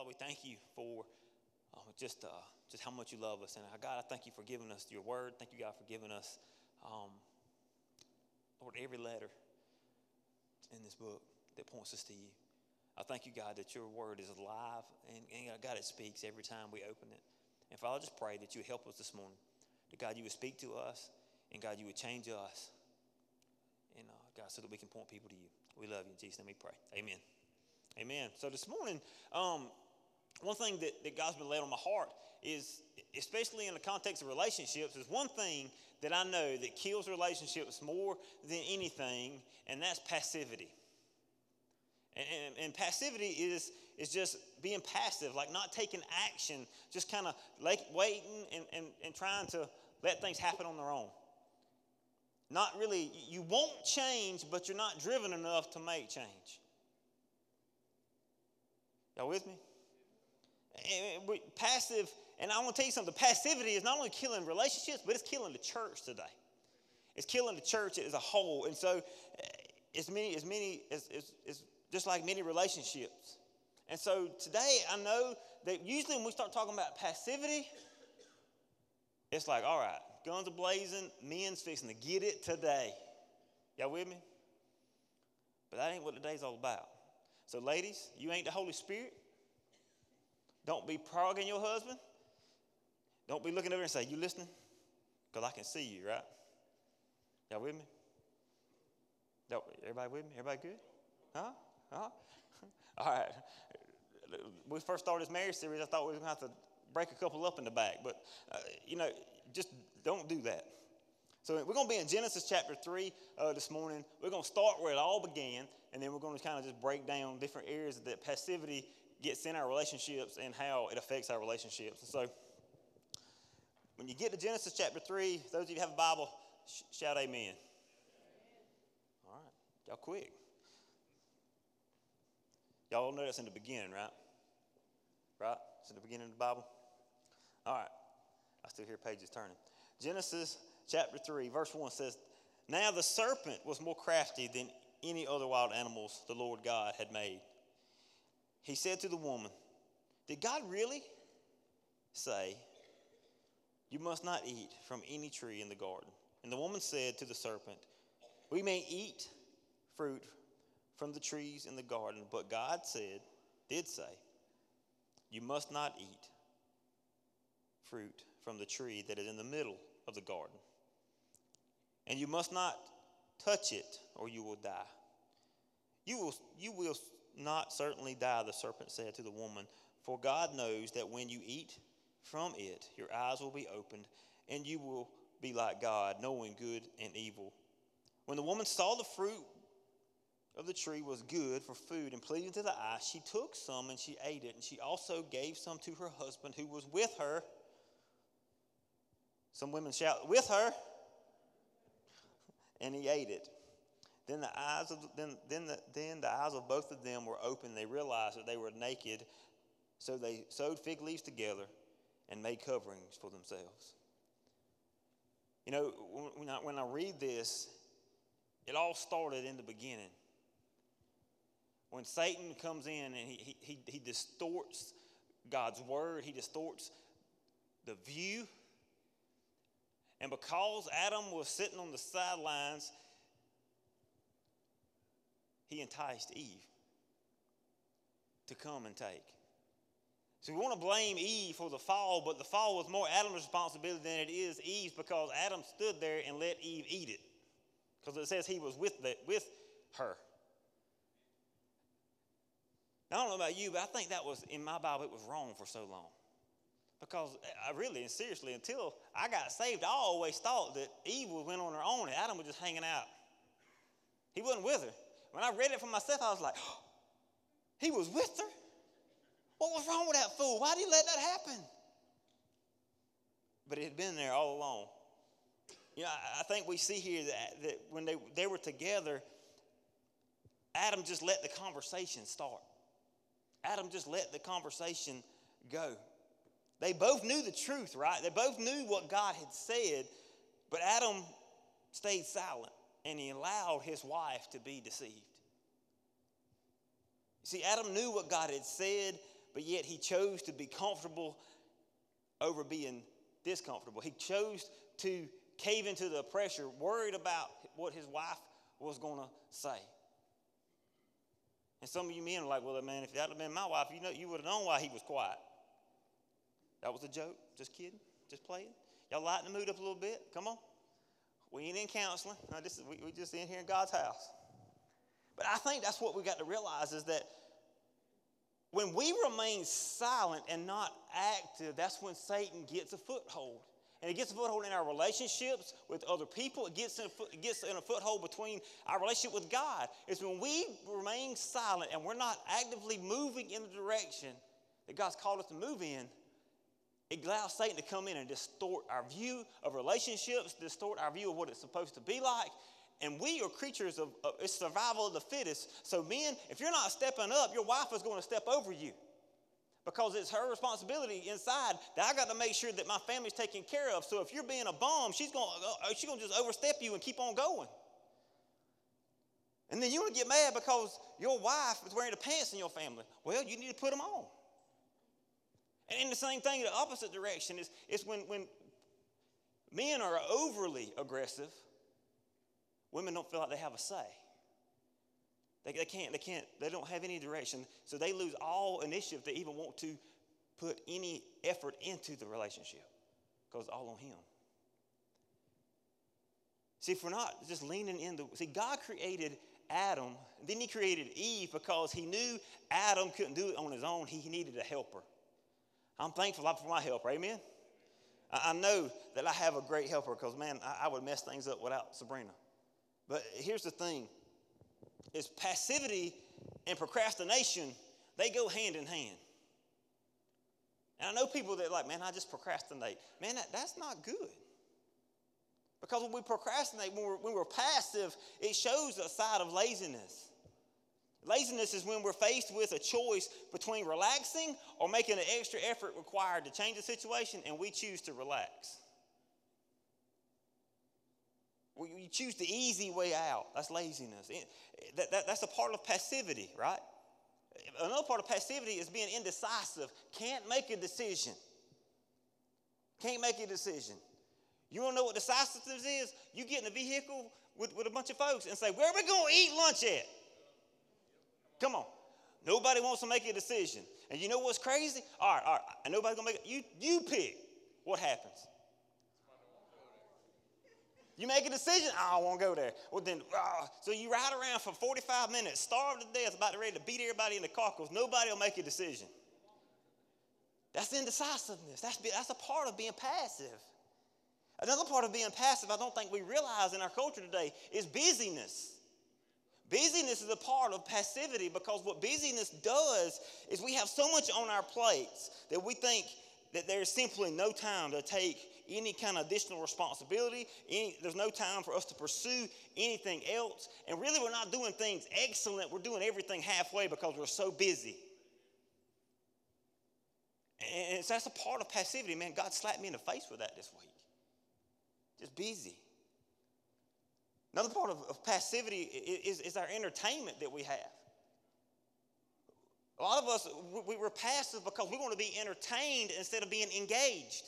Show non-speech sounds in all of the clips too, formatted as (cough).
Father, we thank you for uh, just, uh, just how much you love us. And uh, God, I thank you for giving us your word. Thank you, God, for giving us, um, Lord, every letter in this book that points us to you. I thank you, God, that your word is alive and, and God, it speaks every time we open it. And Father, I just pray that you help us this morning. That God, you would speak to us and God, you would change us. And uh, God, so that we can point people to you. We love you. In Jesus' name we pray. Amen. Amen. So this morning, um, one thing that, that God's been laid on my heart is, especially in the context of relationships, is one thing that I know that kills relationships more than anything, and that's passivity. And, and, and, passivity is, is just being passive, like not taking action, just kind of like waiting and, and, and trying to let things happen on their own. Not really, you won't change, but you're not driven enough to make change. Y'all with me? Passive, and I want to tell you something passivity is not only killing relationships, but it's killing the church today. It's killing the church as a whole. And so, eh, as many, as many, as, as, as just like many relationships. And so today, I know that usually when we start talking about passivity, it's like, all right, guns are blazing, men's fixing to get it today. Y'all with me? But that ain't what today's all about. So, ladies, you ain't the Holy Spirit. Don't be progging your husband. Don't be looking over and say, You listening? Because I can see you, right? Y'all with me? Everybody with me? Everybody good? Huh? Huh? (laughs) All right. When we first started this marriage series, I thought we were going to have to break a couple up in the back. But, uh, you know, just don't do that. So we're going to be in Genesis chapter 3 uh, this morning. We're going to start where it all began, and then we're going to kind of just break down different areas of that passivity gets in our relationships and how it affects our relationships. And so when you get to Genesis chapter 3, those of you who have a Bible, sh- shout amen. amen. All right, y'all quick. Y'all know that's in the beginning, right? Right? It's in the beginning of the Bible. All right. I still hear pages turning. Genesis chapter 3, verse 1 says, Now the serpent was more crafty than any other wild animals the Lord God had made. He said to the woman, Did God really say, You must not eat from any tree in the garden? And the woman said to the serpent, We may eat fruit from the trees in the garden, but God said, did say, You must not eat fruit from the tree that is in the middle of the garden. And you must not touch it, or you will die. You will, you will not certainly die, the serpent said to the woman, for God knows that when you eat from it, your eyes will be opened, and you will be like God, knowing good and evil. When the woman saw the fruit of the tree was good for food and pleasing to the eye, she took some and she ate it, and she also gave some to her husband who was with her. Some women shout, with her, and he ate it. Then the eyes of then then the, then the eyes of both of them were open. They realized that they were naked, so they sewed fig leaves together and made coverings for themselves. You know, when I, when I read this, it all started in the beginning when Satan comes in and he, he, he distorts God's word, he distorts the view. And because Adam was sitting on the sidelines, he enticed Eve to come and take. So we want to blame Eve for the fall, but the fall was more Adam's responsibility than it is Eve's because Adam stood there and let Eve eat it. Because it says he was with, the, with her. Now, I don't know about you, but I think that was, in my Bible, it was wrong for so long. Because I really and seriously, until I got saved, I always thought that Eve went on her own and Adam was just hanging out. He wasn't with her. When I read it for myself, I was like, (gasps) he was with her? What was wrong with that fool? Why did he let that happen? But it had been there all along. You know, I think we see here that, that when they, they were together, Adam just let the conversation start. Adam just let the conversation go. They both knew the truth, right? They both knew what God had said, but Adam stayed silent and he allowed his wife to be deceived. See, Adam knew what God had said, but yet he chose to be comfortable over being discomfortable. He chose to cave into the pressure, worried about what his wife was going to say. And some of you men are like, well, man, if that had been my wife, you know, you would have known why he was quiet. That was a joke. Just kidding. Just playing. Y'all lighten the mood up a little bit. Come on. We ain't in counseling. No, this is, we, we just in here in God's house. But I think that's what we got to realize is that when we remain silent and not active, that's when Satan gets a foothold. And it gets a foothold in our relationships with other people. It gets in, a foot, it gets in a foothold between our relationship with God. It's when we remain silent and we're not actively moving in the direction that God's called us to move in, it allows Satan to come in and distort our view of relationships, distort our view of what it's supposed to be like. And we are creatures of, of it's survival of the fittest. So, men, if you're not stepping up, your wife is going to step over you because it's her responsibility inside that I got to make sure that my family's taken care of. So if you're being a bum, she's going uh, she's going to just overstep you and keep on going. And then you want to get mad because your wife is wearing the pants in your family. Well, you need to put them on. And in the same thing, the opposite direction is, is when, when men are overly aggressive, women don't feel like they have a say. They, they can't, they can't, they don't have any direction. So they lose all initiative to even want to put any effort into the relationship because it's all on him. See, if we're not just leaning in the, see, God created Adam, then he created Eve because he knew Adam couldn't do it on his own. He needed a helper. I'm thankful for my helper, amen? I know that I have a great helper because, man, I would mess things up without Sabrina. But here's the thing is passivity and procrastination, they go hand in hand. And I know people that like, man, I just procrastinate. Man, that, that's not good. Because when we procrastinate, when we're, when we're passive, it shows a side of laziness. Laziness is when we're faced with a choice between relaxing or making an extra effort required to change the situation, and we choose to relax. You choose the easy way out. That's laziness. That, that, that's a part of passivity, right? Another part of passivity is being indecisive. Can't make a decision. Can't make a decision. You want to know what decisiveness is? You get in a vehicle with, with a bunch of folks and say, Where are we going to eat lunch at? Come on. Nobody wants to make a decision. And you know what's crazy? All right, all right. And nobody's to make it. You, you pick. What happens? You make a decision, I don't want to go there. Well, then, uh, so you ride around for 45 minutes, starved to death, about to ready to beat everybody in the because nobody will make a decision. That's indecisiveness. That's, that's a part of being passive. Another part of being passive, I don't think we realize in our culture today, is busyness. Busyness is a part of passivity because what busyness does is we have so much on our plates that we think that there's simply no time to take any kind of additional responsibility. Any, there's no time for us to pursue anything else. And really, we're not doing things excellent. We're doing everything halfway because we're so busy. And so that's a part of passivity, man. God slapped me in the face with that this week. Just busy. Another part of, of passivity is, is our entertainment that we have. A lot of us, we, we're passive because we want to be entertained instead of being engaged.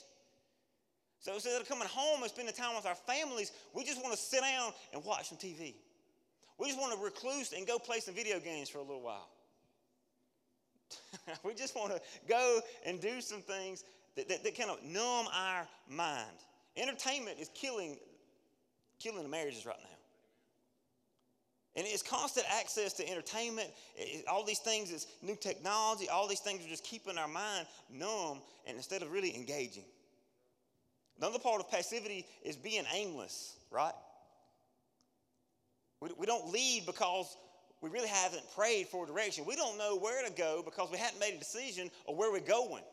So instead of coming home and spending time with our families, we just want to sit down and watch some TV. We just want to recluse and go play some video games for a little while. (laughs) we just want to go and do some things that, that, that, kind of numb our mind. Entertainment is killing, killing the marriages right now. And it's constant access to entertainment. It, all these things is new technology. All these things are just keeping our mind numb and instead of really engaging. Another part of passivity is being aimless, right? We, we don't lead because we really haven't prayed for direction. We don't know where to go because we hadn't made a decision of where we're going.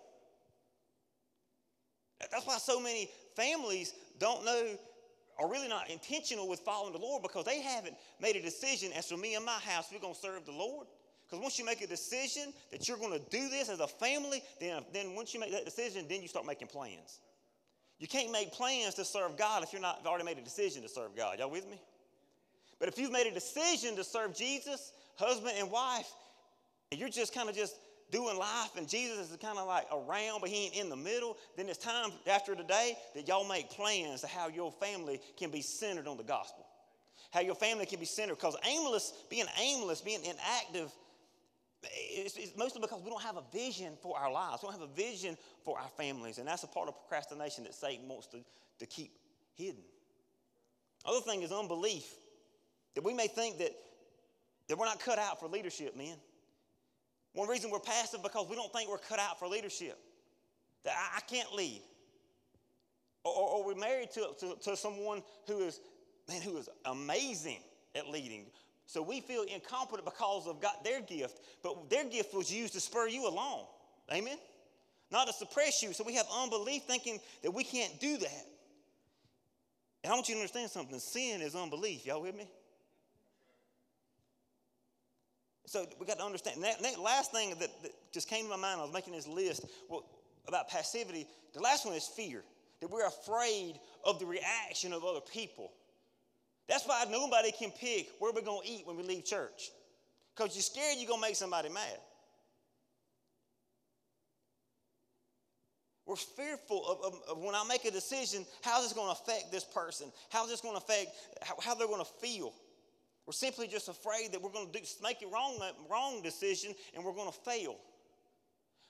That's why so many families don't know are really not intentional with following the Lord because they haven't made a decision as for me and my house, we're going to serve the Lord. Because once you make a decision that you're going to do this as a family, then, then once you make that decision, then you start making plans. You can't make plans to serve God if you're not already made a decision to serve God. Y'all with me? But if you've made a decision to serve Jesus, husband and wife, and you're just kind of just doing life and Jesus is kind of like around, but he ain't in the middle, then it's time after today that y'all make plans to how your family can be centered on the gospel. How your family can be centered. Because aimless, being aimless, being inactive, it's, it's, mostly because we don't have a vision for our lives. We don't have a vision for our families. And that's a part of procrastination that Satan wants to, to keep hidden. Other thing is unbelief. That we may think that, that we're not cut out for leadership, men. One reason we're passive because we don't think we're cut out for leadership. That I, I can't lead. Or, or, or, we're married to, to, to someone who is, man, who is amazing at leading. So we feel incompetent because of God, their gift, but their gift was used to spur you along. Amen? Not to suppress you. So we have unbelief thinking that we can't do that. And I want you to understand something sin is unbelief. Y'all with me? So we got to understand. That, that last thing that, that, just came to my mind, I was making this list well, about passivity. The last one is fear, that we're afraid of the reaction of other people. That's why nobody can pick where we're going to eat when we leave church, because you're scared you're going to make somebody mad. We're fearful of, of, of, when I make a decision, how's this going to affect this person? How's this going to affect how, how they're going to feel? We're simply just afraid that we're going to do, make a wrong, wrong decision and we're going to fail.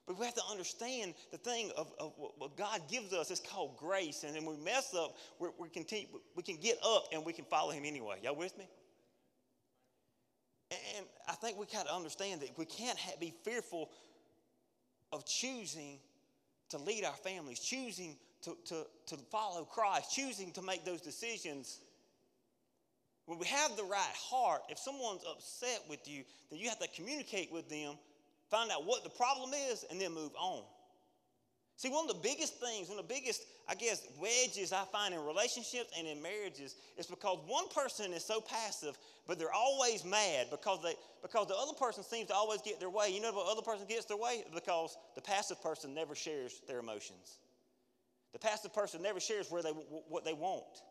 But we have to understand the thing of, of what God gives us is called grace. And when we mess up, we're, we continue, we can get up and we can follow Him anyway. Y'all with me? And I think we got to understand that we can't be fearful of choosing to lead our families, choosing to, to, to follow Christ, choosing to make those decisions when we have the right heart, if someone's upset with you, then you have to communicate with them, find out what the problem is, and then move on. See, one of the biggest things, one of the biggest, I guess, wedges I find in relationships and in marriages is because one person is so passive, but they're always mad because they because the other person seems to always get their way. You know what other person gets their way? Because the passive person never shares their emotions. The passive person never shares where they what they want.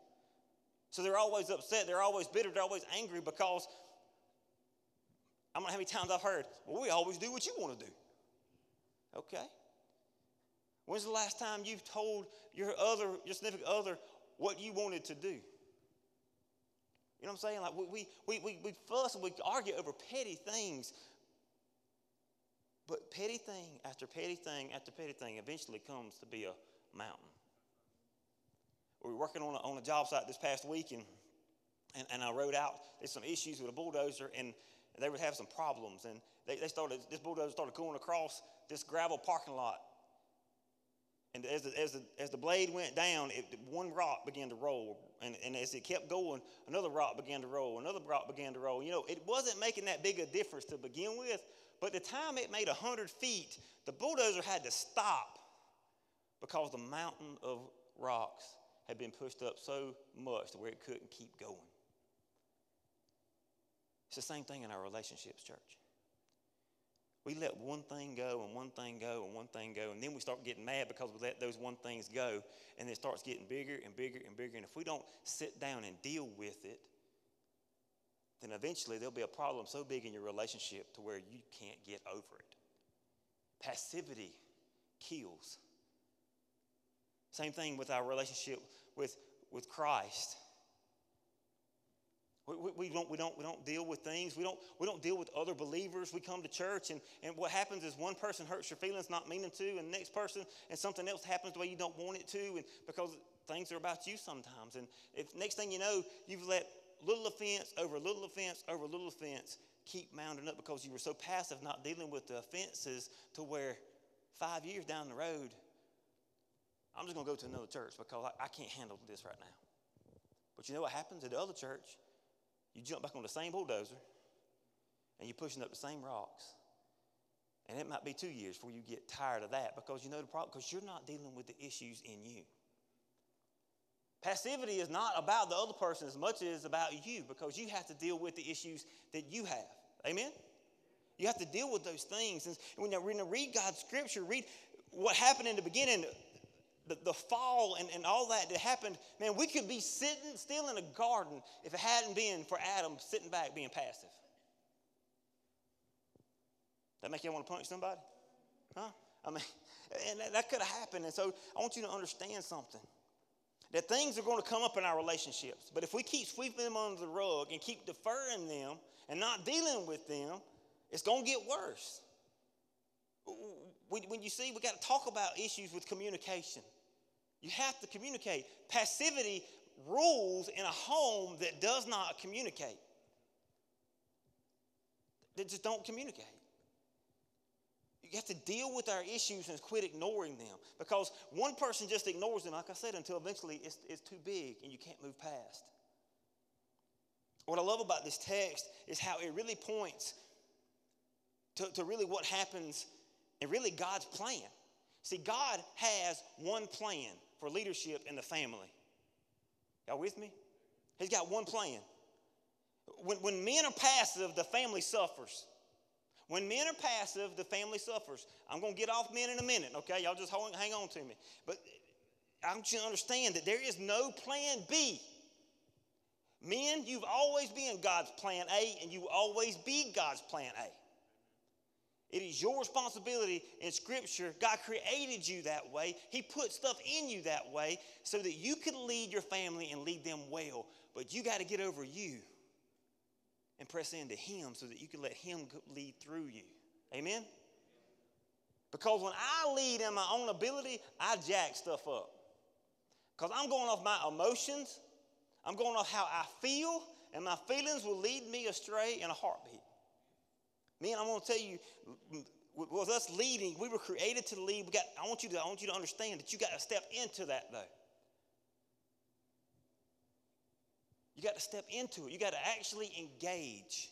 So they're always upset, they're always bitter, they're always angry because I don't know how many times I've heard, well, we always do what you want to do. Okay. When's the last time you've told your other, your significant other, what you wanted to do? You know what I'm saying? Like we, we, we, we fuss and we argue over petty things. But petty thing after petty thing after petty thing eventually comes to be a mountain we were working on a, on a job site this past week, and, and, and I wrote out there's some issues with a bulldozer, and they would have some problems. And they, they started, this bulldozer started going across this gravel parking lot. And as the, as the, as the blade went down, it, one rock began to roll. And, and as it kept going, another rock began to roll, another rock began to roll. You know, it wasn't making that big a difference to begin with, but the time it made 100 feet, the bulldozer had to stop because the mountain of rocks had been pushed up so much to where it couldn't keep going. It's the same thing in our relationships, church. We let one thing go and one thing go and one thing go, and then we start getting mad because we let those one things go, and it starts getting bigger and bigger and bigger. And if we don't sit down and deal with it, then eventually there'll be a problem so big in your relationship to where you can't get over it. Passivity kills. Same thing with our relationship with, with Christ. We, we, we, don't, we, don't, we don't deal with things. We don't, we don't deal with other believers. We come to church, and, and what happens is one person hurts your feelings, not meaning to, and the next person, and something else happens the way you don't want it to, and because things are about you sometimes. And if next thing you know, you've let little offense over little offense over little offense keep mounting up because you were so passive, not dealing with the offenses to where five years down the road, I'm just going to go to another church because I, I can't handle this right now. But you know what happens at the other church? You jump back on the same bulldozer and you're pushing up the same rocks. And it might be two years before you get tired of that because you know the problem, because you're not dealing with the issues in you. Passivity is not about the other person as much as about you because you have to deal with the issues that you have. Amen? You have to deal with those things. And when you're reading, read God's scripture, read what happened in the beginning the, the fall and, and all that that happened, man, we could be sitting still in a garden if it hadn't been for Adam sitting back being passive. That make you want to punch somebody? Huh? I mean, (laughs) and that, that could have happened. And so I want you to understand something that things are going to come up in our relationships. But if we keep sweeping them under the rug and keep deferring them and not dealing with them, it's going to get worse. When you see, we got to talk about issues with communication. You have to communicate. Passivity rules in a home that does not communicate. That just don't communicate. You have to deal with our issues and quit ignoring them because one person just ignores them, like I said, until eventually it's, it's too big and you can't move past. What I love about this text is how it really points to, to really what happens and really God's plan. See, God has one plan for leadership in the family. Y'all with me? He's got one plan. When, when men are passive, the family suffers. When men are passive, the family suffers. I'm going to get off men in a minute, okay? Y'all just hold, hang on to me. But I want you to understand that there is no plan B. Men, you've always been God's plan A, and you always be God's plan A. It is your responsibility in Scripture. God created you that way. He put stuff in you that way so that you could lead your family and lead them well. But you got to get over you and press into Him so that you can let Him lead through you. Amen? Because when I lead in my own ability, I jack stuff up. Because I'm going off my emotions, I'm going off how I feel, and my feelings will lead me astray in a heartbeat. Man, I'm going to tell you, with us leading, we were created to lead. We got, I, want you to, I want you to understand that you got to step into that, though. You got to step into it. You got to actually engage.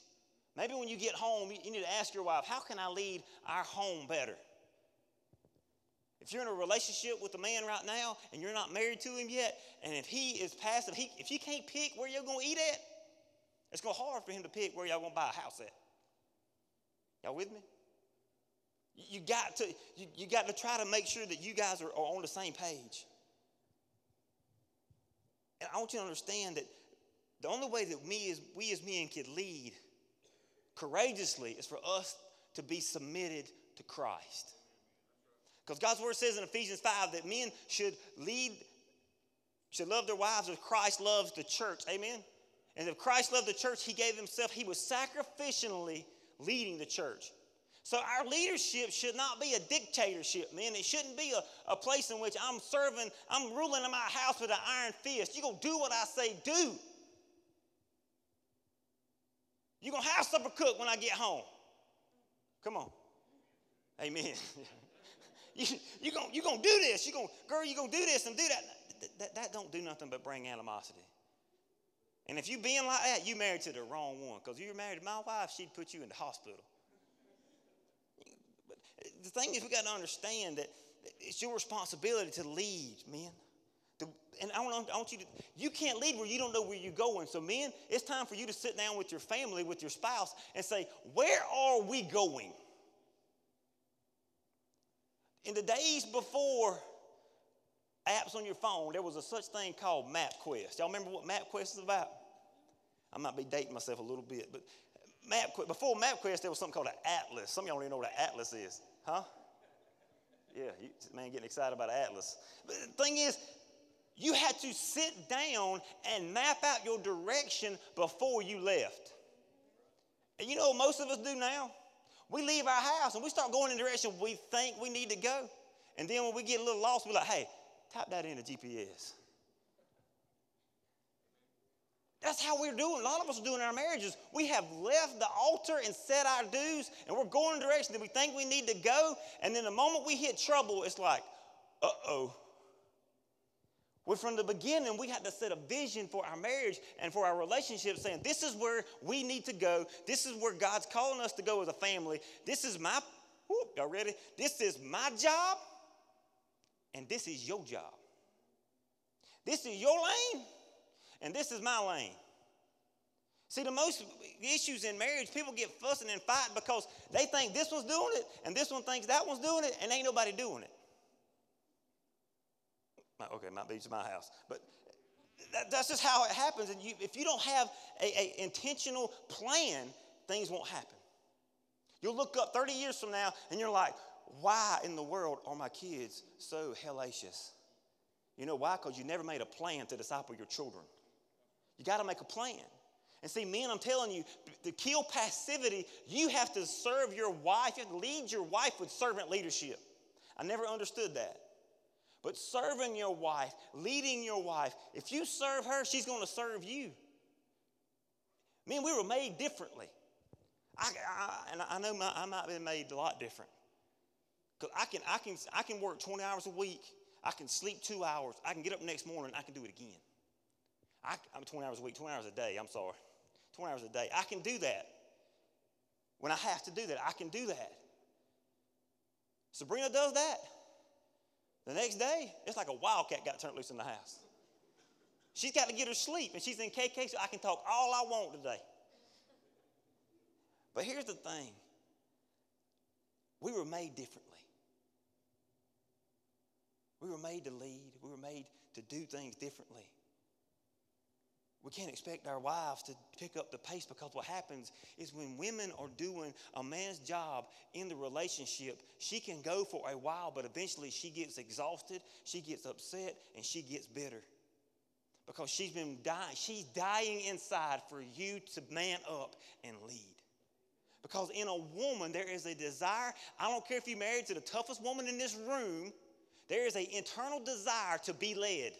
Maybe when you get home, you need to ask your wife, how can I lead our home better? If you're in a relationship with a man right now and you're not married to him yet, and if he is passive, he, if you can't pick where you're going to eat at, it's going to hard for him to pick where y'all going to buy a house at. Y'all with me? You got to, you, you got to try to make sure that you guys are, are on the same page. And I want you to understand that the only way that me as, we as men can lead courageously is for us to be submitted to Christ. Because God's word says in Ephesians 5 that men should lead, should love their wives as Christ loves the church. Amen? And if Christ loved the church, he gave himself, he was sacrificially leading the church. So our leadership should not be a dictatorship, man. It shouldn't be a, a place in which I'm serving, I'm ruling in my house with an iron fist. You're going to do what I say do. You're going to have supper cooked when I get home. Come on. Amen. (laughs) you, you're going you gonna do this. You're going, girl, you're going to do this and do. That, that. that don't do nothing but bring animosity. And if you being like that, you married to the wrong one. Because if you were married to my wife, she'd put you in the hospital. But the thing is, we got to understand that it's your responsibility to lead, men. and I want, I want you to, you can't lead where you don't know where you're going. So, men, it's time for you to sit down with your family, with your spouse, and say, where are we going? In the days before apps on your phone, there was a such thing called MapQuest. Y'all remember what MapQuest is about? I might be dating myself a little bit, but MapQuest, before MapQuest, there was something called an atlas. Some of y'all don't even know what an atlas is, huh? Yeah, you, man, getting excited about an atlas. But the thing is, you had to sit down and map out your direction before you left. And you know what most of us do now? We leave our house and we start going in the direction we think we need to go. And then when we get a little lost, we're like, hey, type that in into GPS. That's how we're doing. A lot of us are doing our marriages. We have left the altar and set our dues, and we're going in a direction that we think we need to go. And then the moment we hit trouble, it's like, uh oh. Well, from the beginning, we had to set a vision for our marriage and for our relationship, saying, This is where we need to go. This is where God's calling us to go as a family. This is my, whoop, y'all ready? This is my job, and this is your job. This is your lane, and this is my lane. See, the most issues in marriage, people get fussing and fighting because they think this one's doing it, and this one thinks that one's doing it, and ain't nobody doing it. Okay, might be to my house, but that, that's just how it happens. And you, if you don't have a, a intentional plan, things won't happen. You'll look up 30 years from now, and you're like, why in the world are my kids so hellacious? You know why? Because you never made a plan to disciple your children. You got to make a plan. And see, men, I'm telling you, to kill passivity, you have to serve your wife. You have to lead your wife with servant leadership. I never understood that. But serving your wife, leading your wife, if you serve her, she's going to serve you. Men, we were made differently. I, I, and I know my, I might have been made a lot different. Because I can, I, can, I can work 20 hours a week. I can sleep two hours. I can get up next morning. I can do it again. I, I'm 20 hours a week, 20 hours a day. I'm sorry. 20 hours a day. I can do that. When I have to do that, I can do that. Sabrina does that. The next day, it's like a wildcat got turned loose in the house. She's got to get her sleep, and she's in KK, so I can talk all I want today. But here's the thing we were made differently. We were made to lead, we were made to do things differently. We can't expect our wives to pick up the pace because what happens is when women are doing a man's job in the relationship, she can go for a while, but eventually she gets exhausted, she gets upset, and she gets bitter. Because she's been dying, she's dying inside for you to man up and lead. Because in a woman, there is a desire. I don't care if you're married to the toughest woman in this room, there is an internal desire to be led.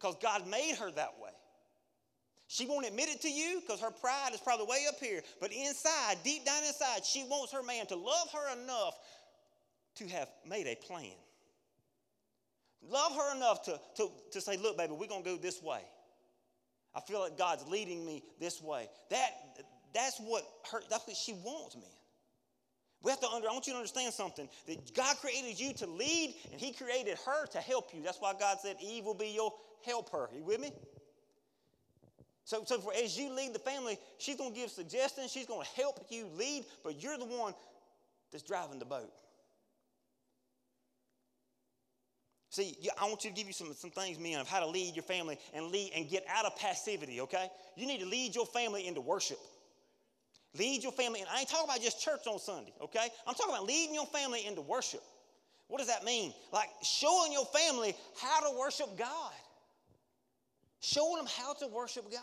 Because God made her that way. She won't admit it to you because her pride is probably way up here. But inside, deep down inside, she wants her man to love her enough to have made a plan. Love her enough to, to, to say, look, baby, we're going to go this way. I feel like God's leading me this way. That, that's, what her, that's what she wants, man. We have to under, I want you to understand something that God created you to lead and He created her to help you. That's why God said Eve will be your helper. Are you with me? So, so for, as you lead the family, she's going to give suggestions, she's going to help you lead, but you're the one that's driving the boat. See, I want you to give you some, some things, men, of how to lead your family and lead and get out of passivity, okay? You need to lead your family into worship. Lead your family, and I ain't talking about just church on Sunday, okay? I'm talking about leading your family into worship. What does that mean? Like showing your family how to worship God showing them how to worship God,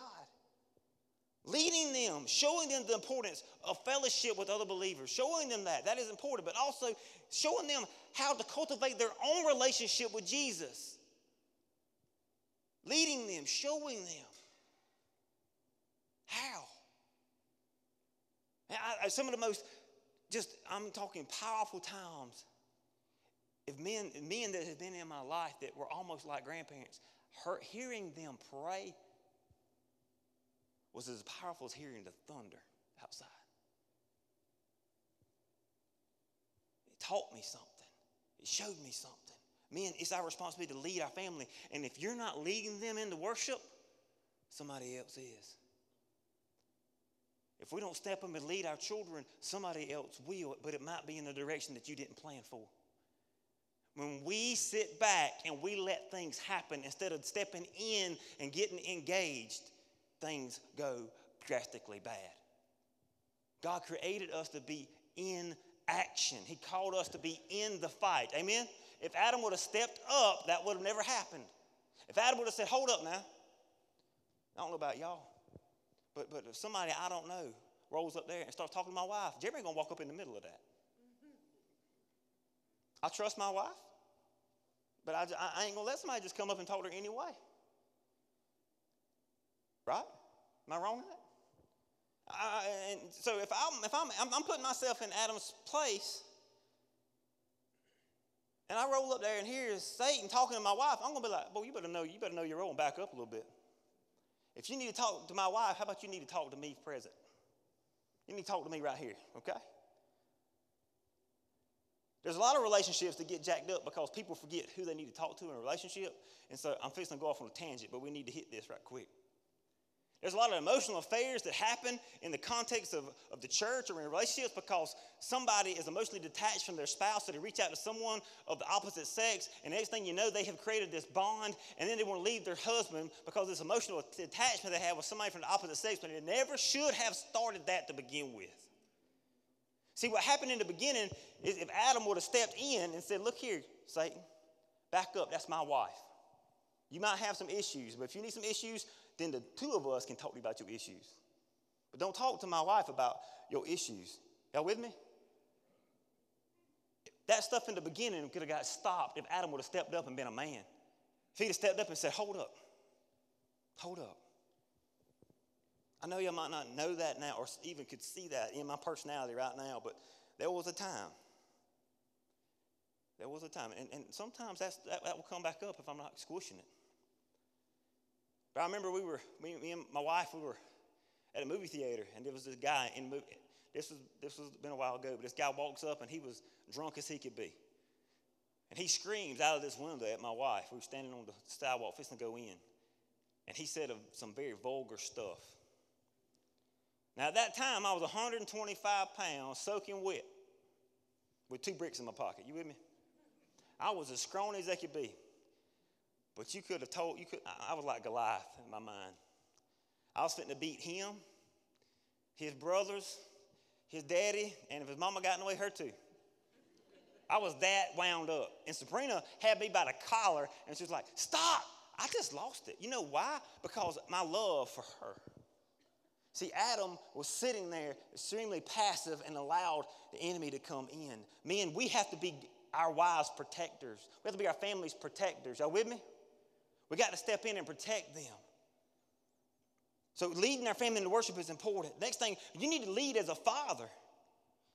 leading them, showing them the importance of fellowship with other believers, showing them that. That is important, but also showing them how to cultivate their own relationship with Jesus. Leading them, showing them. How? I, some of the most, just, I'm talking powerful times. If men, men that have been in my life that were almost like grandparents, hearing them pray was as powerful as hearing the thunder outside. It taught me something, it showed me something. Men, it's our responsibility to lead our family. And if you're not leading them into worship, somebody else is. If we don't step up and lead our children, somebody else will, but it might be in a direction that you didn't plan for. When we sit back and we let things happen instead of stepping in and getting engaged, things go drastically bad. God created us to be in action. He called us to be in the fight. Amen? If Adam would have stepped up, that would have never happened. If Adam would have said, Hold up now. I don't know about y'all, but, but if somebody I don't know rolls up there and starts talking to my wife, Jeremy gonna walk up in the middle of that. I trust my wife. But I, I ain't to let somebody just come up and talk to her anyway. Right? Am I wrong in that? I, and so if I'm, if I'm, I'm, I'm putting myself in Adam's place, and I roll up there and hear Satan talking to my wife, I'm gonna be like, "Boy, you better know, you better know your role and back up a little bit." If you need to talk to my wife, how about you need to talk to me present? You need to talk to me right here, okay? There's a lot of relationships that get jacked up because people forget who they need to talk to in a relationship. And so I'm fixing to go off on a tangent, but we need to hit this right quick. There's a lot of emotional affairs that happen in the context of, of the church or in relationships because somebody is emotionally detached from their spouse, so they reach out to someone of the opposite sex, and next thing you know, they have created this bond, and then they want to leave their husband because this emotional attachment they have with somebody from the opposite sex, but they never should have started that to begin with. See, what happened in the beginning is if Adam would have stepped in and said, Look here, Satan, back up, that's my wife. You might have some issues, but if you need some issues, then the two of us can talk about your issues. But don't talk to my wife about your issues. Y'all with me? That stuff in the beginning could have got stopped if Adam would have stepped up and been a man. If he'd have stepped up and said, Hold up, hold up. I know you might not know that now or even could see that in my personality right now, but there was a time. There was a time. And, and sometimes that, that will come back up if I'm not squishing it. But I remember we were, me, me and my wife, we were at a movie theater, and there was this guy in movie. This was this was been a while ago, but this guy walks up and he was drunk as he could be. And he screams out of this window at my wife. We were standing on the sidewalk, fixing to go in. And he said some very vulgar stuff. Now, at that time, I was 125 pounds, soaking wet, with two bricks in my pocket. You with me? I was as scrawny as I could be. But you could have told, you could, I was like Goliath in my mind. I was fitting to beat him, his brothers, his daddy, and if his mama got in the way, her too. I was that wound up. And Sabrina had me by the collar, and she was like, Stop! I just lost it. You know why? Because my love for her. See, Adam was sitting there extremely passive and allowed the enemy to come in. Men, we have to be our wives' protectors. We have to be our family's protectors. Y'all with me? We got to step in and protect them. So, leading our family into worship is important. Next thing, you need to lead as a father.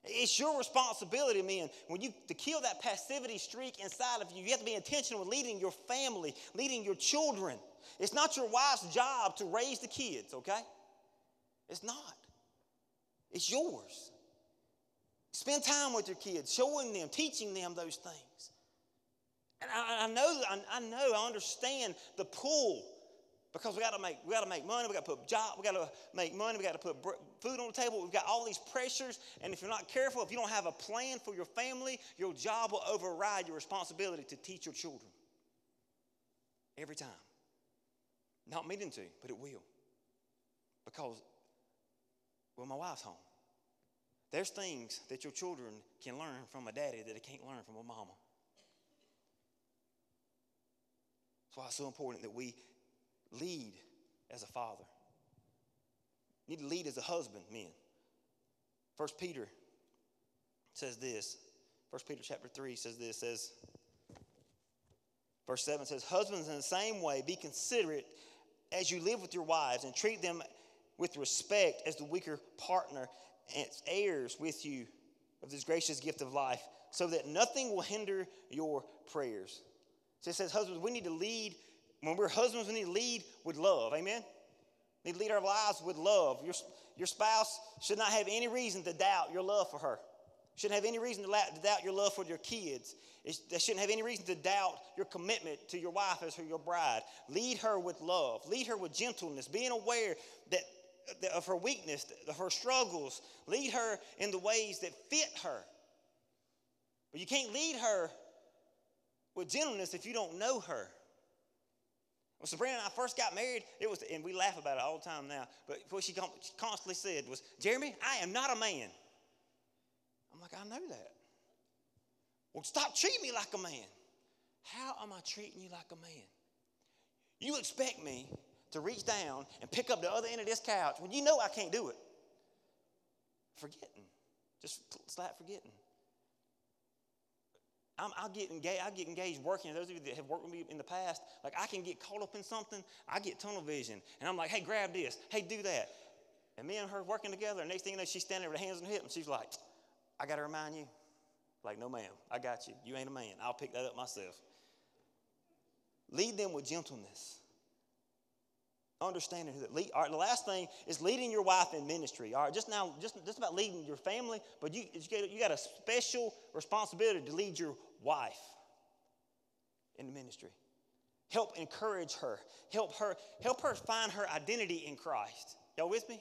It's your responsibility, men. When you to kill that passivity streak inside of you, you have to be intentional with leading your family, leading your children. It's not your wife's job to raise the kids, okay? It's not. It's yours. Spend time with your kids, showing them, teaching them those things. And I, I know, I, I, know, I understand the pull because we got to make, we got to make money, we got to put job, we got to make money, we got to put food on the table. We've got all these pressures, and if you're not careful, if you don't have a plan for your family, your job will override your responsibility to teach your children. Every time. Not meaning to, but it will. Because well, my wife's home. There's things that your children can learn from a daddy that they can't learn from a mama. That's why it's so important that we lead as a father. You need to lead as a husband, men. First Peter says this. First Peter chapter 3 says this, says, verse 7 says, Husbands in the same way, be considerate as you live with your wives and treat them with respect as the weaker partner and heirs with you of this gracious gift of life, so that nothing will hinder your prayers. So it says, husbands, we need to lead. When we're husbands, we need to lead with love. Amen? We lead our lives with love. Your, your spouse should not have any reason to doubt your love for her. Shouldn't have any reason to doubt your love for your kids. They shouldn't have any reason to doubt your commitment to your wife as her, your bride. Lead her with love. Lead her with gentleness, being aware that of her weakness, of her struggles. Lead her in the ways that fit her. But you can't lead her with gentleness if you don't know her. When Sabrina and I first got married, it was, and we laugh about it all the time now, but what she constantly said was, Jeremy, I am not a man. I'm like, I know that. Well, stop treating me like a man. How am I treating you like a man? You expect me to reach down and pick up the other end of this couch when you know I can't do it. Forgetting. Just flat forgetting. I will get engaged. I get engaged working. Those of you that have worked with me in the past, like I can get caught up in something. I get tunnel vision, and I'm like, "Hey, grab this. Hey, do that." And me and her working together. And next thing you know, she's standing with her hands on her hip, and she's like, "I got to remind you." Like, no, ma'am. I got you. You ain't a man. I'll pick that up myself. Lead them with gentleness understanding that lead, all right the last thing is leading your wife in ministry. All right just now just, just about leading your family but you, you got a special responsibility to lead your wife in the ministry. Help encourage her. Help her help her find her identity in christ. Y'all with me?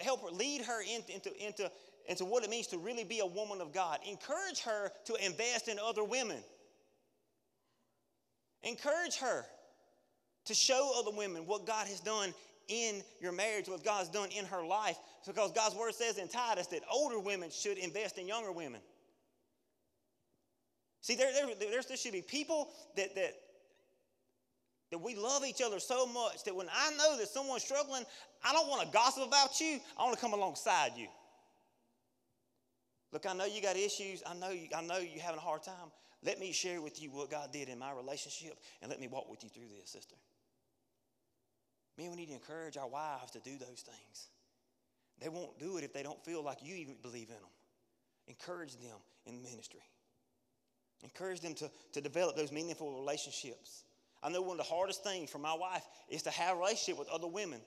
Help her lead her into, into, into, into what it means to really be a woman of god. Encourage her to invest in other women. Encourage her to show other women what God has done in your marriage, what God's done in her life. Because God's word says in Titus that older women should invest in younger women. See, there, there, there, there should be people that, that, that we love each other so much that when I know that someone's struggling, I don't want to gossip about you. I want to come alongside you. Look, I know you got issues. I know you, I know you're having a hard time. Let me share with you what God did in my relationship and let me walk with you through this, sister. Man, we need to encourage our wives to do those things. They won't do it if they don't feel like you even believe in them. Encourage them in ministry. Encourage them to, to develop those meaningful relationships. I know one of the hardest things for my wife is to have a relationship with other women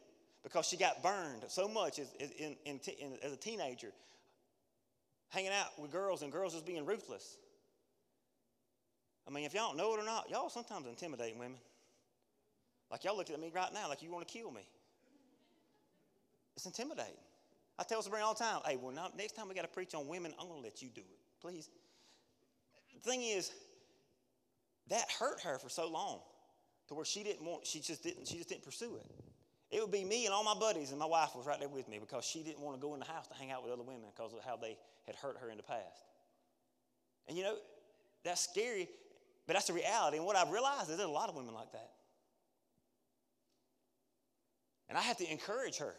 because she got burned so much as, in, in, in, as a teenager, hanging out with girls and girls just being ruthless. I mean, if y'all don't know it or not, y'all sometimes intimidate women. Like y'all looking at me right now like you want to kill me. It's intimidating. I tell Sabrina all the time, hey, well, now, next time we got to preach on women, I'm going to let you do it, please. The thing is, that hurt her for so long to where she didn't want, she just didn't, she just didn't pursue it. It would be me and all my buddies, and my wife was right there with me because she didn't want to go in the house to hang out with other women because of how they had hurt her in the past. And you know, that's scary, but that's the reality. And what I've realized is there's a lot of women like that. And I have to encourage her.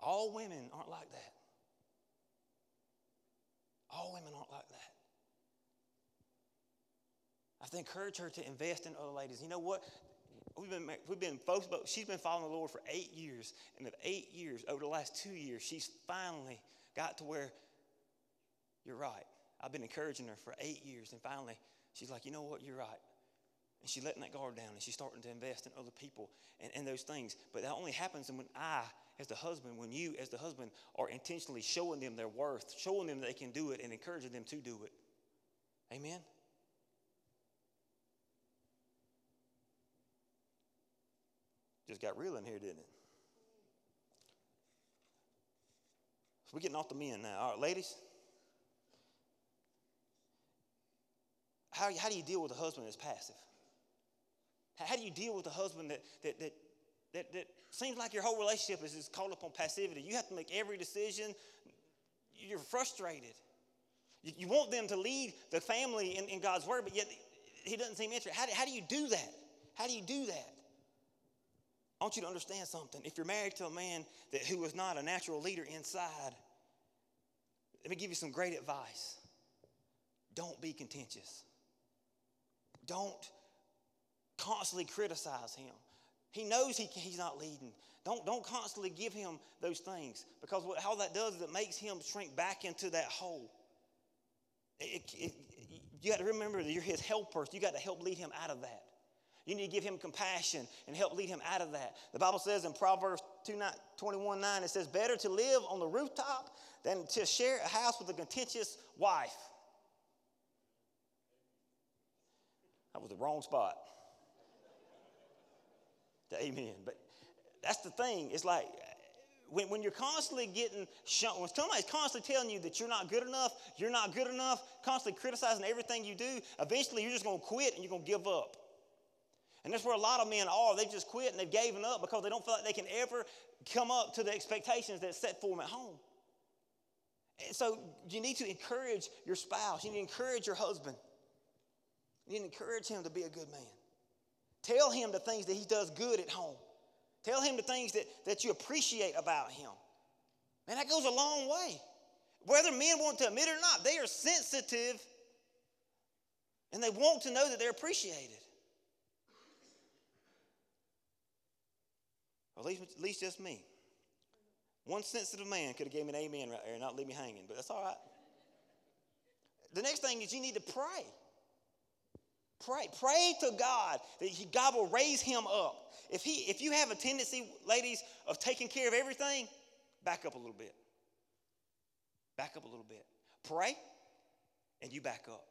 All women aren't like that. All women aren't like that. I have to encourage her to invest in other ladies. You know what? We've been, we've been folks, but she's been following the Lord for eight years. And in eight years, over the last two years, she's finally got to where you're right. I've been encouraging her for eight years. And finally, she's like, you know what? You're right. And she's letting that guard down and she's starting to invest in other people and, and those things. But that only happens when I, as the husband, when you, as the husband, are intentionally showing them their worth, showing them they can do it, and encouraging them to do it. Amen? Just got real in here, didn't it? So we're getting off the men now. All right, ladies. How, how do you deal with a husband that's passive? How, do you deal with a husband that, that, that, that, that seems like your whole relationship is just called upon passivity? You have to make every decision. You're frustrated. You, you want them to lead the family in, in God's word, but yet he doesn't seem interested. How do, how do you do that? How do you do that? I want you to understand something. If you're married to a man that, who is not a natural leader inside, let me give you some great advice. Don't be contentious. Don't constantly criticize him. He knows he, he's not leading. Don't, don't constantly give him those things because what, how that does is it makes him shrink back into that hole. It, it, you got to remember that you're his helper. You got to help lead him out of that. You need to give him compassion and help lead him out of that. The Bible says in Proverbs 21 9, it says, Better to live on the rooftop than to share a house with a contentious wife. That was the wrong spot. Amen. But that's the thing. It's like when, when you're constantly getting shown, when somebody's constantly telling you that you're not good enough, you're not good enough, constantly criticizing everything you do, eventually you're just going to quit and you're going to give up. And that's where a lot of men are. They've just quit and they've given up because they don't feel like they can ever come up to the expectations that's set for them at home. And so you need to encourage your spouse. You need to encourage your husband. You need to encourage him to be a good man. Tell him the things that he does good at home. Tell him the things that, that you appreciate about him. Man, that goes a long way. Whether men want to admit it or not, they are sensitive and they want to know that they're appreciated. At least, at least just me. One sensitive man could have gave me an amen right there and not leave me hanging, but that's all right. The next thing is you need to pray. Pray. Pray to God that he, God will raise him up. If, he, if you have a tendency, ladies, of taking care of everything, back up a little bit. Back up a little bit. Pray, and you back up.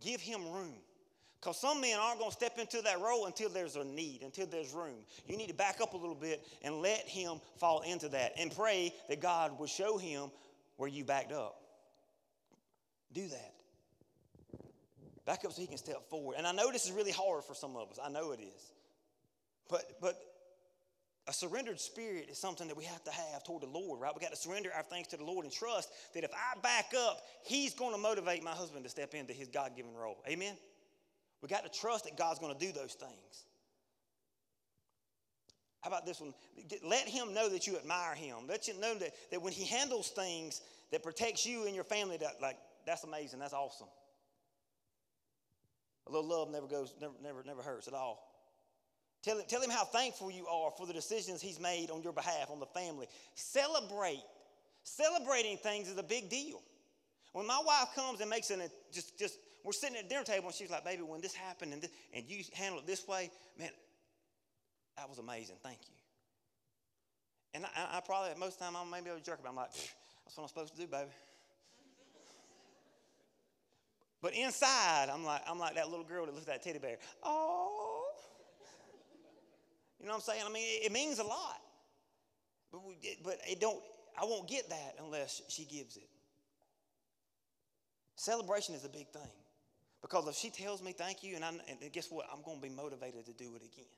Give him room. Because some men aren't going to step into that role until there's a need, until there's room. You need to back up a little bit and let him fall into that and pray that God will show him where you backed up. Do that. Back up so he can step forward. And I know this is really hard for some of us. I know it is. But, but a surrendered spirit is something that we have to have toward the Lord, right? We got to surrender our things to the Lord and trust that if I back up, He's going to motivate my husband to step into his God given role. Amen? We got to trust that God's going to do those things. How about this one? Let him know that you admire him. Let you know that, that when he handles things that protects you and your family, that like that's amazing. That's awesome. A little love never goes, never, never, never hurts at all. Tell him, tell him how thankful you are for the decisions he's made on your behalf, on the family. Celebrate. Celebrating things is a big deal. When my wife comes and makes an just just we're sitting at the dinner table and she's like, baby, when this happened and, this, and you handle it this way, man, that was amazing. Thank you. And I, I probably, most of the time, I'm maybe a jerk about I'm like, that's what I'm supposed to do, baby. But inside, I'm like, I'm like that little girl that looks at that teddy bear. Oh. You know what I'm saying? I mean, it, it means a lot. But, we, but it don't, I won't get that unless she gives it. Celebration is a big thing. Because if she tells me thank you, and, I, and guess what? I'm going to be motivated to do it again.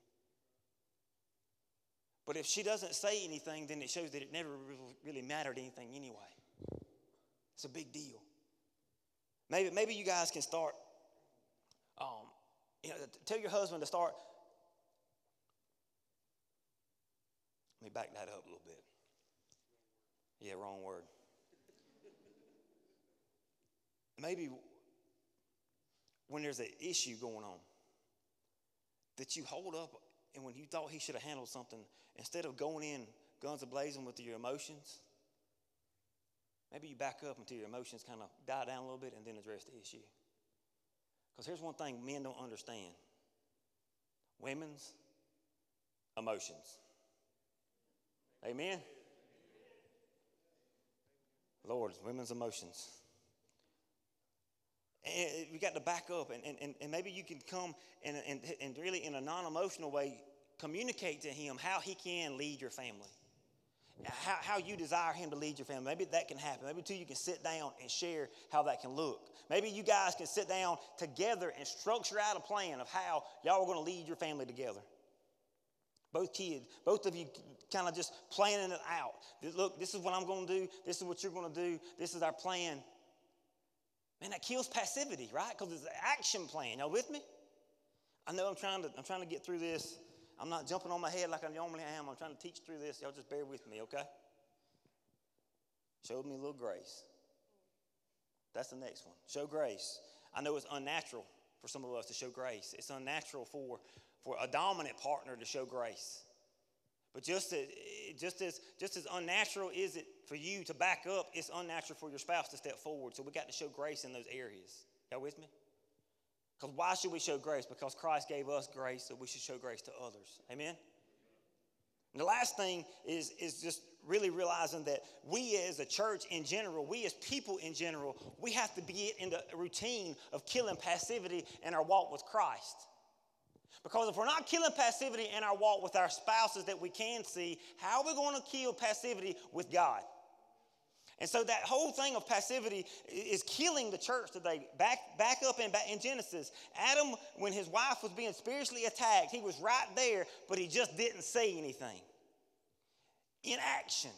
But if she doesn't say anything, then it shows that it never really mattered anything anyway. It's a big deal. Maybe, maybe you guys can start, um, you know, tell your husband to start. Let me back that up a little bit. Yeah, wrong word. Maybe when there's an issue going on, that you hold up and when you thought he should have handled something, instead of going in guns a blazing with your emotions, maybe you back up until your emotions kind of die down a little bit and then address the issue. Because here's one thing men don't understand women's emotions. Amen? Lord, women's emotions. And we got to back up, and, and, and maybe you can come and, and, and really, in a non emotional way, communicate to him how he can lead your family. How, how you desire him to lead your family. Maybe that can happen. Maybe, too, you can sit down and share how that can look. Maybe you guys can sit down together and structure out a plan of how y'all are going to lead your family together. Both kids, both of you kind of just planning it out. Look, this is what I'm going to do. This is what you're going to do. This is our plan. Man, that kills passivity, right? Because it's an action plan. Y'all with me? I know I'm trying to I'm trying to get through this. I'm not jumping on my head like I normally am. I'm trying to teach through this. Y'all just bear with me, okay? Showed me a little grace. That's the next one. Show grace. I know it's unnatural for some of us to show grace. It's unnatural for, for a dominant partner to show grace. But just as, just as just as unnatural is it for you to back up, it's unnatural for your spouse to step forward. So we got to show grace in those areas. Y'all with me? Because why should we show grace? Because Christ gave us grace, so we should show grace to others. Amen? And the last thing is, is just really realizing that we as a church in general, we as people in general, we have to be in the routine of killing passivity in our walk with Christ. Because if we're not killing passivity in our walk with our spouses that we can see, how are we going to kill passivity with God? And so that whole thing of passivity is killing the church today. Back, back up in, in Genesis, Adam, when his wife was being spiritually attacked, he was right there, but he just didn't say anything. Inaction,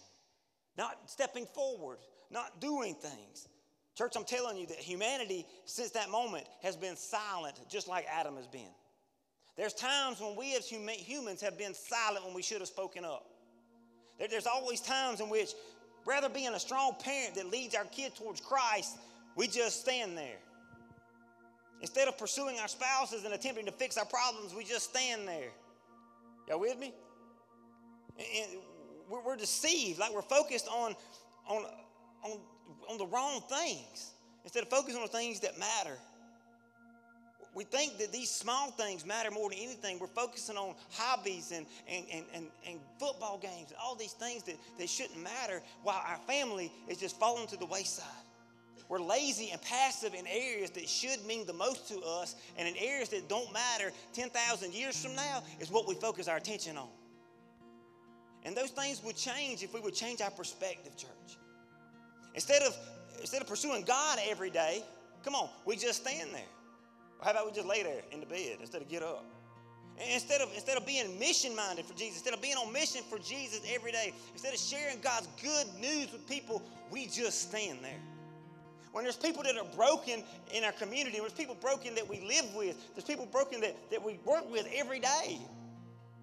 not stepping forward, not doing things. Church, I'm telling you that humanity, since that moment, has been silent, just like Adam has been. There's times when we as humans have been silent when we should have spoken up. There's always times in which Rather being a strong parent that leads our kid towards Christ, we just stand there. Instead of pursuing our spouses and attempting to fix our problems, we just stand there. Y'all with me? And we're deceived, like we're focused on, on, on, on the wrong things instead of focusing on the things that matter we think that these small things matter more than anything. We're focusing on hobbies and, and, and, and, and football games and all these things that, that shouldn't matter while our family is just falling to the wayside. We're lazy and passive in areas that should mean the most to us, and in areas that don't matter 10,000 years from now is what we focus our attention on. And those things would change if we would change our perspective, church. Instead of, instead of pursuing God every day, come on, we just stand there. How about we just lay there in the bed instead of get up? Instead of, instead of being mission minded for Jesus, instead of being on mission for Jesus every day, instead of sharing God's good news with people, we just stand there. When there's people that are broken in our community, there's people broken that we live with, there's people broken that, that we work with every day.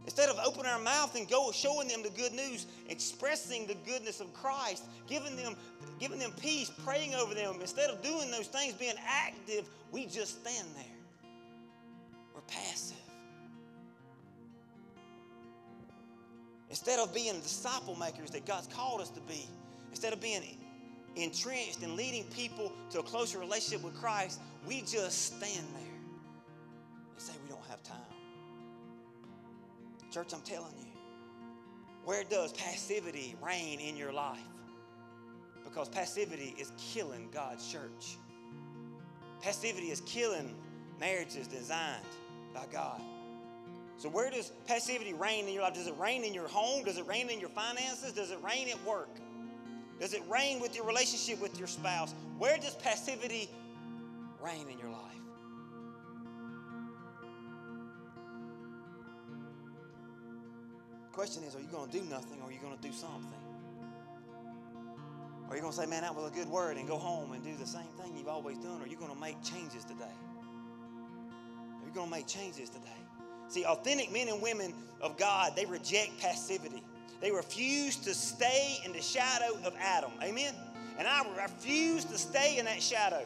Instead of opening our mouth and go showing them the good news, expressing the goodness of Christ, giving them, giving them peace, praying over them, instead of doing those things, being active, we just stand there. We're passive. Instead of being disciple makers that God's called us to be, instead of being entrenched and leading people to a closer relationship with Christ, we just stand there and say we don't have time. Church, I'm telling you, where does passivity reign in your life? Because passivity is killing God's church. Passivity is killing marriages designed by God. So, where does passivity reign in your life? Does it reign in your home? Does it reign in your finances? Does it reign at work? Does it reign with your relationship with your spouse? Where does passivity reign in your life? Question is, are you going to do nothing or are you going to do something? Are you going to say, man, that was a good word and go home and do the same thing you've always done? Or are you going to make changes today? Are you going to make changes today? See, authentic men and women of God, they reject passivity. They refuse to stay in the shadow of Adam. Amen? And I refuse to stay in that shadow.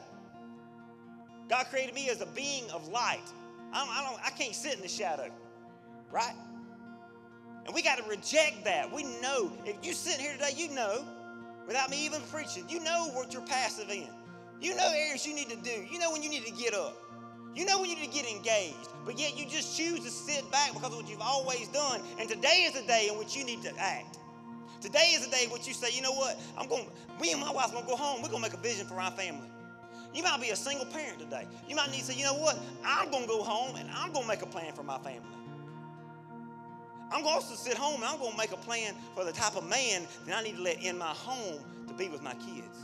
God created me as a being of light. I'm, I, don't, I can't sit in the shadow, right? And we got to reject that. We know, if you sit here today, you know, without me even preaching, you know what you're passive in. You know areas you need to do. You know when you need to get up. You know when you need to get engaged. But yet you just choose to sit back because of what you've always done. And today is the day in which you need to act. Today is the day in which you say, you know what? I'm going, me and my wife's going to go home. We're going to make a vision for our family. You might be a single parent today. You might need to say, you know what? I'm going to go home and I'm going to make a plan for my family. I'm going to sit home and I'm going to make a plan for the type of man that I need to let in my home to be with my kids.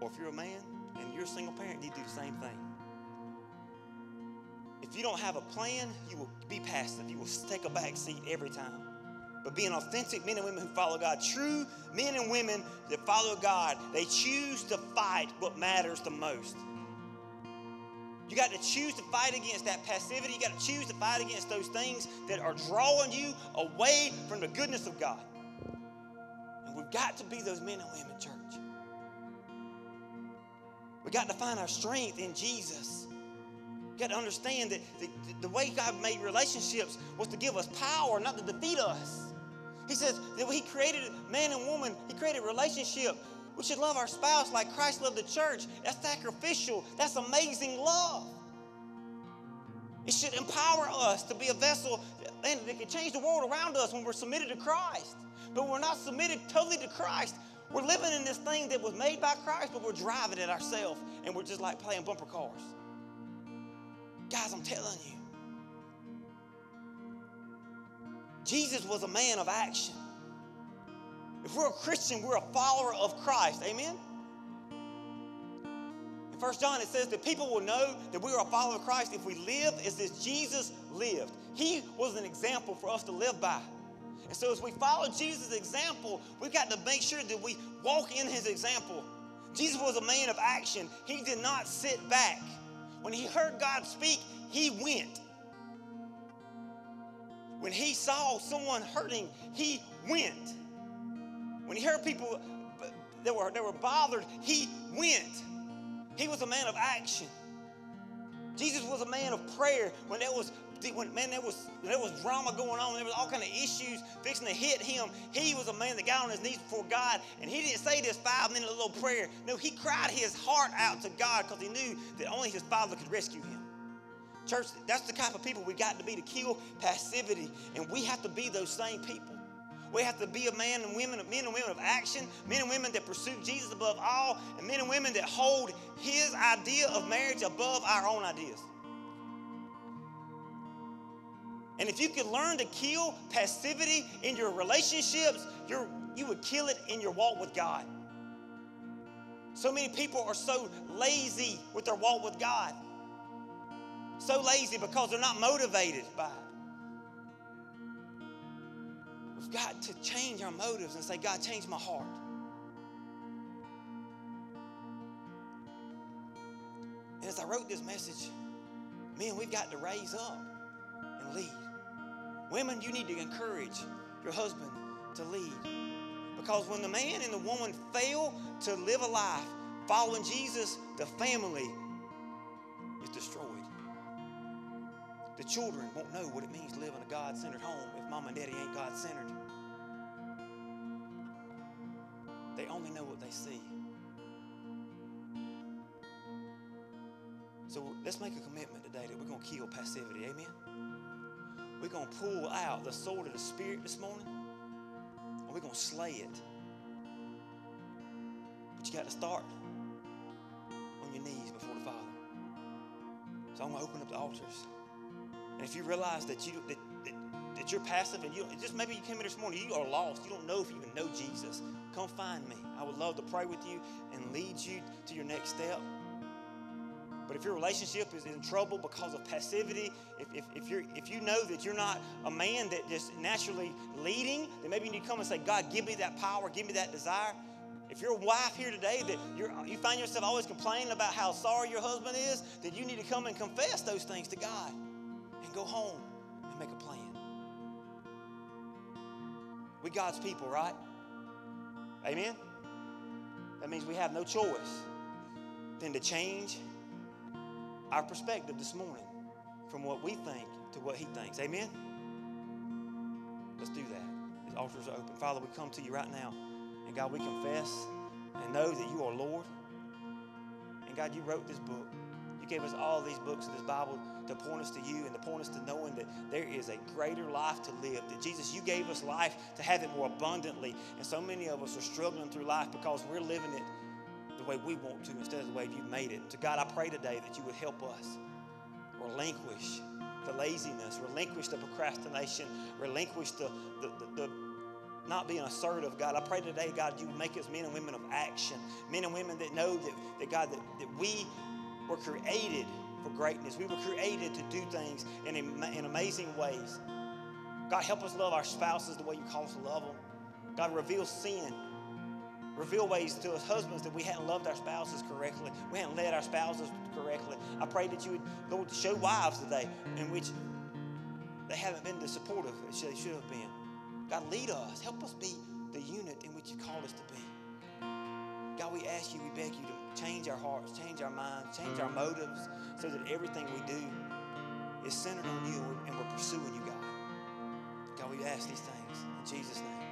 Or if you're a man and you're a single parent, you do the same thing. If you don't have a plan, you will be passive. You will take a back seat every time. But being authentic men and women who follow God, true men and women that follow God, they choose to fight what matters the most. You got to choose to fight against that passivity. You got to choose to fight against those things that are drawing you away from the goodness of God. And we've got to be those men and women, church. We got to find our strength in Jesus. We got to understand that the, the way God made relationships was to give us power, not to defeat us. He says that He created man and woman, He created relationship we should love our spouse like Christ loved the church. That's sacrificial. That's amazing love. It should empower us to be a vessel and that can change the world around us when we're submitted to Christ. But we're not submitted totally to Christ. We're living in this thing that was made by Christ, but we're driving it ourselves and we're just like playing bumper cars. Guys, I'm telling you, Jesus was a man of action. If we're a Christian, we're a follower of Christ. Amen? In 1 John, it says that people will know that we are a follower of Christ if we live as this Jesus lived. He was an example for us to live by. And so, as we follow Jesus' example, we've got to make sure that we walk in his example. Jesus was a man of action, he did not sit back. When he heard God speak, he went. When he saw someone hurting, he went. When he heard people that were, that were bothered, he went. He was a man of action. Jesus was a man of prayer when there was when man there was there was drama going on, there was all kind of issues fixing to hit him. He was a man that got on his knees before God, and he didn't say this five minute little prayer. No, he cried his heart out to God because he knew that only his Father could rescue him. Church, that's the type of people we got to be to kill passivity, and we have to be those same people. We have to be a man and women, men and women of action, men and women that pursue Jesus above all, and men and women that hold his idea of marriage above our own ideas. And if you could learn to kill passivity in your relationships, you you would kill it in your walk with God. So many people are so lazy with their walk with God. so lazy because they're not motivated by it. We've got to change our motives and say, God, change my heart. And as I wrote this message, men, we've got to raise up and lead. Women, you need to encourage your husband to lead. Because when the man and the woman fail to live a life following Jesus, the family is destroyed. The children won't know what it means to live in a God centered home if mom and daddy ain't God centered. They only know what they see. So let's make a commitment today that we're going to kill passivity. Amen? We're going to pull out the sword of the Spirit this morning and we're going to slay it. But you got to start on your knees before the Father. So I'm going to open up the altars. And if you realize that you that, that, that you're passive and you just maybe you came in this morning, you are lost. You don't know if you even know Jesus. Come find me. I would love to pray with you and lead you to your next step. But if your relationship is in trouble because of passivity, if, if, if, you're, if you know that you're not a man that just naturally leading, then maybe you need to come and say, God, give me that power, give me that desire. If you're a wife here today that you're, you find yourself always complaining about how sorry your husband is, then you need to come and confess those things to God go home and make a plan. We God's people, right? Amen? That means we have no choice than to change our perspective this morning from what we think to what He thinks. Amen? Let's do that. The altars are open. Father, we come to you right now. And God, we confess and know that you are Lord. And God, you wrote this book. You gave us all these books of this Bible to point us to you and to point us to knowing that there is a greater life to live. That Jesus, you gave us life to have it more abundantly. And so many of us are struggling through life because we're living it the way we want to instead of the way you've made it. To God, I pray today that you would help us relinquish the laziness, relinquish the procrastination, relinquish the, the, the, the not being assertive, God. I pray today, God, you make us men and women of action, men and women that know that, that God, that, that we were created for greatness. We were created to do things in, in amazing ways. God, help us love our spouses the way you call us to love them. God, reveal sin. Reveal ways to us husbands that we hadn't loved our spouses correctly. We hadn't led our spouses correctly. I pray that you would, Lord, show wives today in which they haven't been the supportive as they should have been. God, lead us. Help us be the unit in which you called us to be. God, we ask you, we beg you to change our hearts, change our minds, change our motives so that everything we do is centered on you and we're pursuing you, God. God, we ask these things in Jesus' name.